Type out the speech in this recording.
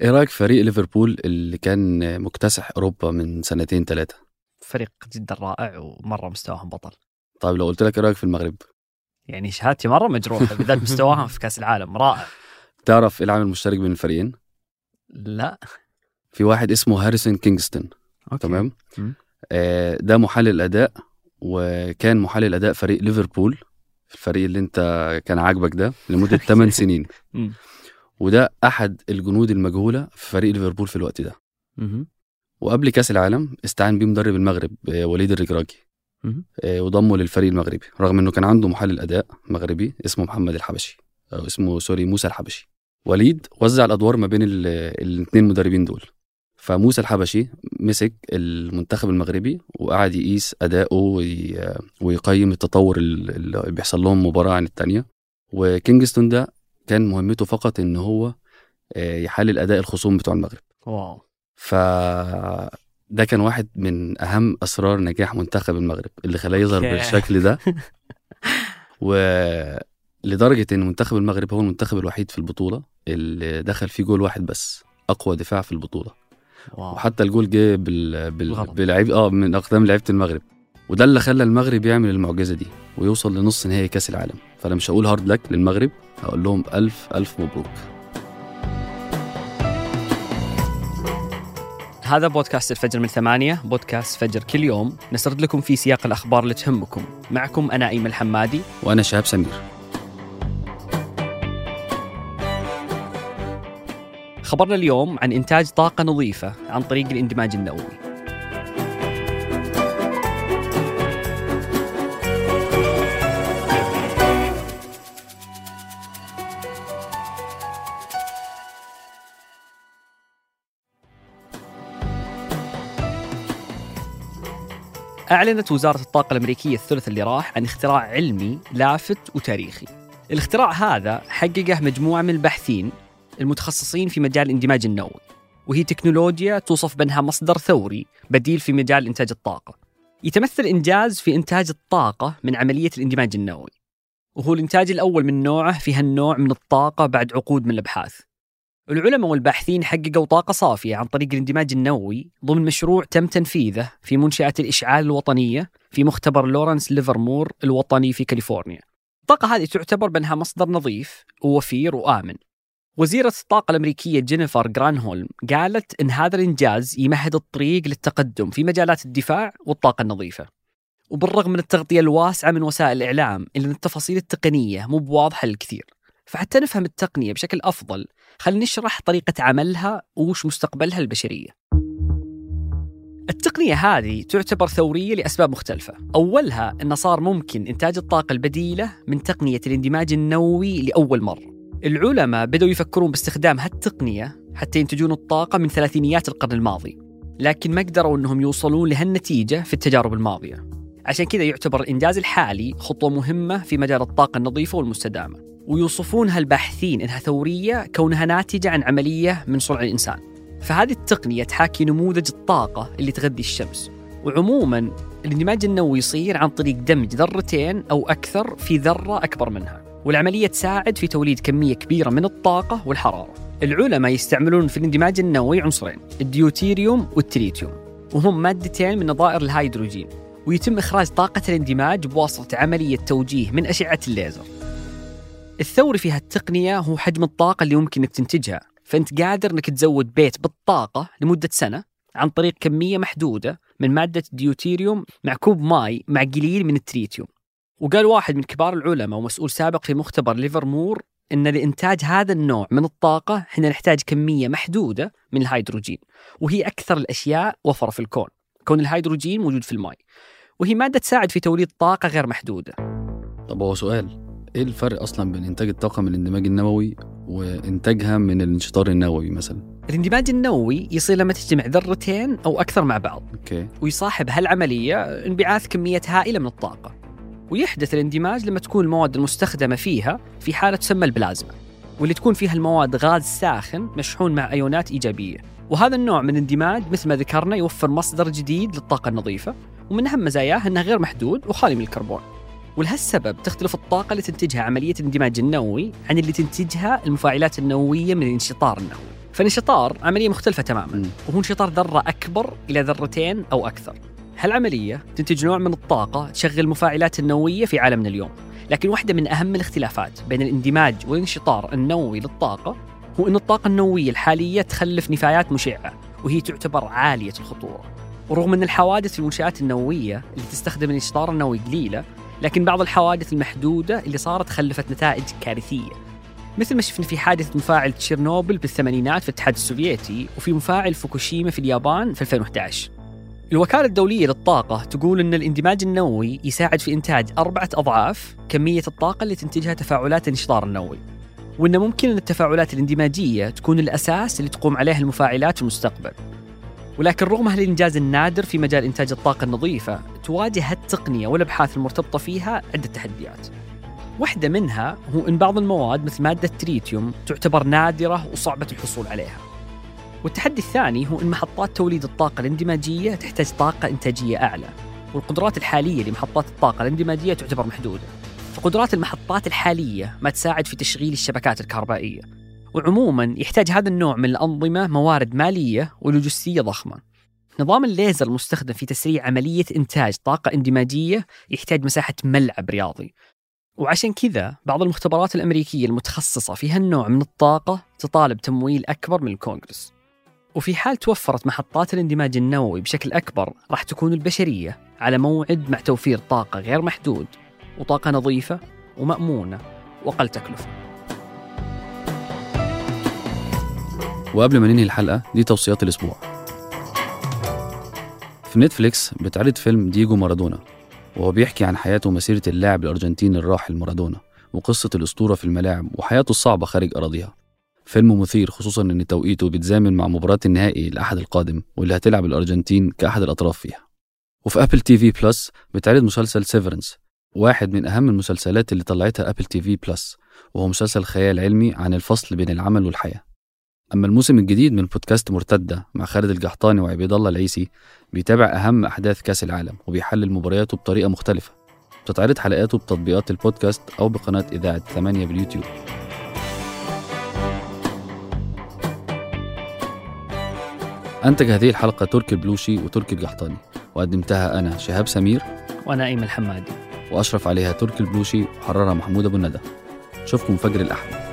إيه رأيك فريق ليفربول اللي كان مكتسح أوروبا من سنتين ثلاثة فريق جدا رائع ومرة مستواهم بطل. طيب لو قلت لك إيه رأيك في المغرب؟ يعني شهادتي مرة مجروحة بالذات مستواهم في كأس العالم رائع. تعرف إيه العامل المشترك بين الفريقين؟ لا. في واحد اسمه هاريسون كينغستون. okay. تمام. آه ده محلل اداء وكان محلل أداء فريق ليفربول الفريق اللي أنت كان عاجبك ده لمدة 8 سنين. وده أحد الجنود المجهولة في فريق ليفربول في الوقت ده. وقبل كأس العالم استعان بيه مدرب المغرب آه، وليد الركراكي مهم. آه، وضمه للفريق المغربي رغم إنه كان عنده محلل أداء مغربي اسمه محمد الحبشي أو اسمه sorry موسى الحبشي. وليد وزع الأدوار ما بين الاثنين مدربين دول. فموسى الحبشي مسك المنتخب المغربي وقعد يقيس اداؤه وي- ويقيم التطور ال- اللي بيحصل لهم مباراة عن الثانية وكينجستون ده كان مهمته فقط إن هو آه، يحلل أداء الخصوم بتوع المغرب. wow. ف ده كان واحد من أهم أسرار نجاح منتخب المغرب اللي خلاه يظهر. بالشكل ده. ولدرجه إن منتخب المغرب هو المنتخب الوحيد في البطولة اللي دخل فيه جول واحد بس أقوى دفاع في البطولة. wow. وحتى الجول جه بال... بال... بلعيب آه من أقدام لعيبة المغرب. وده اللي خلى المغرب يعمل المعجزة دي ويوصل لنص نهائي كأس العالم. فأنا مش هقول هارد لك للمغرب هقول لهم ألف ألف مبروك. هذا بودكاست الفجر من ثمانية بودكاست فجر كل يوم. نسرد لكم في سياق الأخبار اللي تهمكم. معكم أنا أيمن الحمادي وأنا شهاب سمير. خبرنا اليوم عن إنتاج طاقة نظيفة عن طريق الاندماج النووي. أعلنت وزارة الطاقة الأمريكية الثلاث اللي راح عن اختراع علمي لافت وتاريخي. الاختراع هذا حققه مجموعة من الباحثين المتخصصين في مجال الاندماج النووي وهي تكنولوجيا توصف بأنها مصدر ثوري بديل في مجال إنتاج الطاقة. يتمثل إنجاز في إنتاج الطاقة من عملية الاندماج النووي وهو الإنتاج الأول من نوعه في هالنوع من الطاقة بعد عقود من الأبحاث. العلماء والباحثين حققوا طاقة صافية عن طريق الاندماج النووي ضمن مشروع تم تنفيذه في منشأة الإشعال الوطنية في مختبر لورنس ليفرمور الوطني في كاليفورنيا. الطاقة هذه تعتبر بأنها مصدر نظيف ووفير وآمن. وزيرة الطاقة الأمريكية جينيفر جرانهولم قالت إن هذا الإنجاز يمهد الطريق للتقدم في مجالات الدفاع والطاقة النظيفة. وبالرغم من التغطية الواسعة من وسائل الإعلام إلا أن التفاصيل التقنية مو بواضحة للكثير. فحتى نفهم التقنية بشكل أفضل خلينا نشرح طريقة عملها وش مستقبلها البشرية. التقنية هذه تعتبر ثورية لأسباب مختلفة. أولها أنه صار ممكن إنتاج الطاقة البديلة من تقنية الاندماج النووي لأول مرة. العلماء بدأوا يفكرون باستخدام هالتقنية حتى ينتجون الطاقة من ثلاثينيات القرن الماضي لكن ما قدروا أنهم يوصلون لهالنتيجة في التجارب الماضية. عشان كذا يعتبر الإنجاز الحالي خطوة مهمة في مجال الطاقة النظيفة والمستدامة. ويوصفونها الباحثين أنها ثورية كونها ناتجة عن عملية من صنع الإنسان. فهذه التقنية تحاكي نموذج الطاقة اللي تغذي الشمس. وعموما الاندماج النووي يصير عن طريق دمج ذرتين أو أكثر في ذرة أكبر منها. والعملية تساعد في توليد كمية كبيرة من الطاقة والحرارة. العلماء يستعملون في الاندماج النووي عنصرين الديوتيريوم والتريتيوم. وهم مادتين من نظائر الهيدروجين. ويتم إخراج طاقة الاندماج بواسطة عملية توجيه من أشعة الليزر. الثوري في هالتقنية هو حجم الطاقة اللي ممكن إنك تنتجها. فأنت قادر إنك تزود بيت بالطاقة لمدة سنة عن طريق كمية محدودة من مادة الديوتيريوم مع كوب ماي مع قليل من التريتيوم. وقال واحد من كبار العلماء ومسؤول سابق في مختبر ليفرمور إن لإنتاج هذا النوع من الطاقة إحنا نحتاج كمية محدودة من الهيدروجين وهي أكثر الأشياء وفرة في الكون. كون الهيدروجين موجود في الماء وهي مادة تساعد في توليد طاقة غير محدودة. طب هو سؤال إيه الفرق أصلا بين إنتاج الطاقة من الاندماج النووي وإنتاجها من الانشطار النووي مثلا؟ الاندماج النووي يصير لما تجتمع ذرتين أو أكثر مع بعض. أوكي. ويصاحب هالعملية انبعاث كمية هائلة من الطاقة. ويحدث الاندماج لما تكون المواد المستخدمة فيها في حالة تسمى البلازما واللي تكون فيها المواد غاز ساخن مشحون مع أيونات إيجابية. وهذا النوع من الاندماج مثل ما ذكرنا يوفر مصدر جديد للطاقة النظيفة ومن أهم مزاياه أنه غير محدود وخالي من الكربون. ولهالسبب تختلف الطاقة اللي تنتجها عملية الاندماج النووي عن اللي تنتجها المفاعلات النووية من الانشطار النووي. فالانشطار عملية مختلفة تماما. وهو انشطار ذرة أكبر إلى ذرتين أو أكثر. هالعملية تنتج نوع من الطاقة تشغل المفاعلات النووية في عالمنا اليوم. لكن واحدة من أهم الاختلافات بين الاندماج والانشطار النووي للطاقة هو أن الطاقة النووية الحالية تخلف نفايات مشعة وهي تعتبر عالية الخطورة. ورغم أن الحوادث في المنشآت النووية اللي تستخدم الانشطار النووي قليلة لكن بعض الحوادث المحدودة اللي صارت خلفت نتائج كارثية. مثل ما شفنا في حادث مفاعل تشيرنوبل بالثمانينات في الاتحاد السوفيتي وفي مفاعل فوكوشيما في اليابان في 2011 الوكالة الدولية للطاقة تقول أن الاندماج النووي يساعد في إنتاج أربعة أضعاف كمية الطاقة اللي تنتجها تفاعلات الانشطار النووي وأن ممكن أن التفاعلات الاندماجية تكون الأساس اللي تقوم عليه المفاعلات في المستقبل. ولكن رغم هالإنجاز النادر في مجال إنتاج الطاقة النظيفة تواجه هالتقنية والأبحاث المرتبطة فيها عدة تحديات. واحدة منها هو أن بعض المواد مثل مادة تريتيوم تعتبر نادرة وصعبة الحصول عليها. والتحدي الثاني هو أن محطات توليد الطاقة الاندماجية تحتاج طاقة إنتاجية أعلى والقدرات الحالية لمحطات الطاقة الاندماجية تعتبر محدودة. فقدرات المحطات الحالية ما تساعد في تشغيل الشبكات الكهربائية. وعموما يحتاج هذا النوع من الأنظمة موارد مالية ولوجستية ضخمة. نظام الليزر المستخدم في تسريع عملية إنتاج طاقة اندماجية يحتاج مساحة ملعب رياضي. وعشان كذا بعض المختبرات الأمريكية المتخصصة في هالنوع من الطاقة تطالب تمويل أكبر من الكونغرس. وفي حال توفرت محطات الاندماج النووي بشكل أكبر راح تكون البشرية على موعد مع توفير طاقة غير محدود وطاقة نظيفة ومأمونة وأقل تكلفة. وقبل ما ننهي الحلقة دي توصيات الأسبوع. في نتفليكس بتعرض فيلم دييجو مارادونا وهو بيحكي عن حياته ومسيرة اللاعب الأرجنتيني الراحل مارادونا وقصة الأسطورة في الملاعب وحياته الصعبة خارج أراضيها. فيلم مثير خصوصا إن توقيته بيتزامن مع مباراة النهائي الأحد القادم واللي هتلعب الأرجنتين كأحد الأطراف فيها. وفي Apple TV Plus بتعرض مسلسل Severance واحد من أهم المسلسلات اللي طلعتها Apple TV Plus وهو مسلسل خيال علمي عن الفصل بين العمل والحياة. أما الموسم الجديد من بودكاست مرتدة مع خالد القحطاني وعبيد الله العيسي بيتابع أهم أحداث كأس العالم وبيحلل مبارياته بطريقة مختلفة. بتتعرض حلقاته بتطبيقات البودكاست أو بقناة إذاعة 8 باليوتيوب. أنتج هذه الحلقة تركي البلوشي وتركي الجحطاني وقدمتها أنا شهاب سمير وأنا أيمن الحمادي وأشرف عليها تركي البلوشي وحررها محمود أبو الندى. أشوفكم فجر الأحد.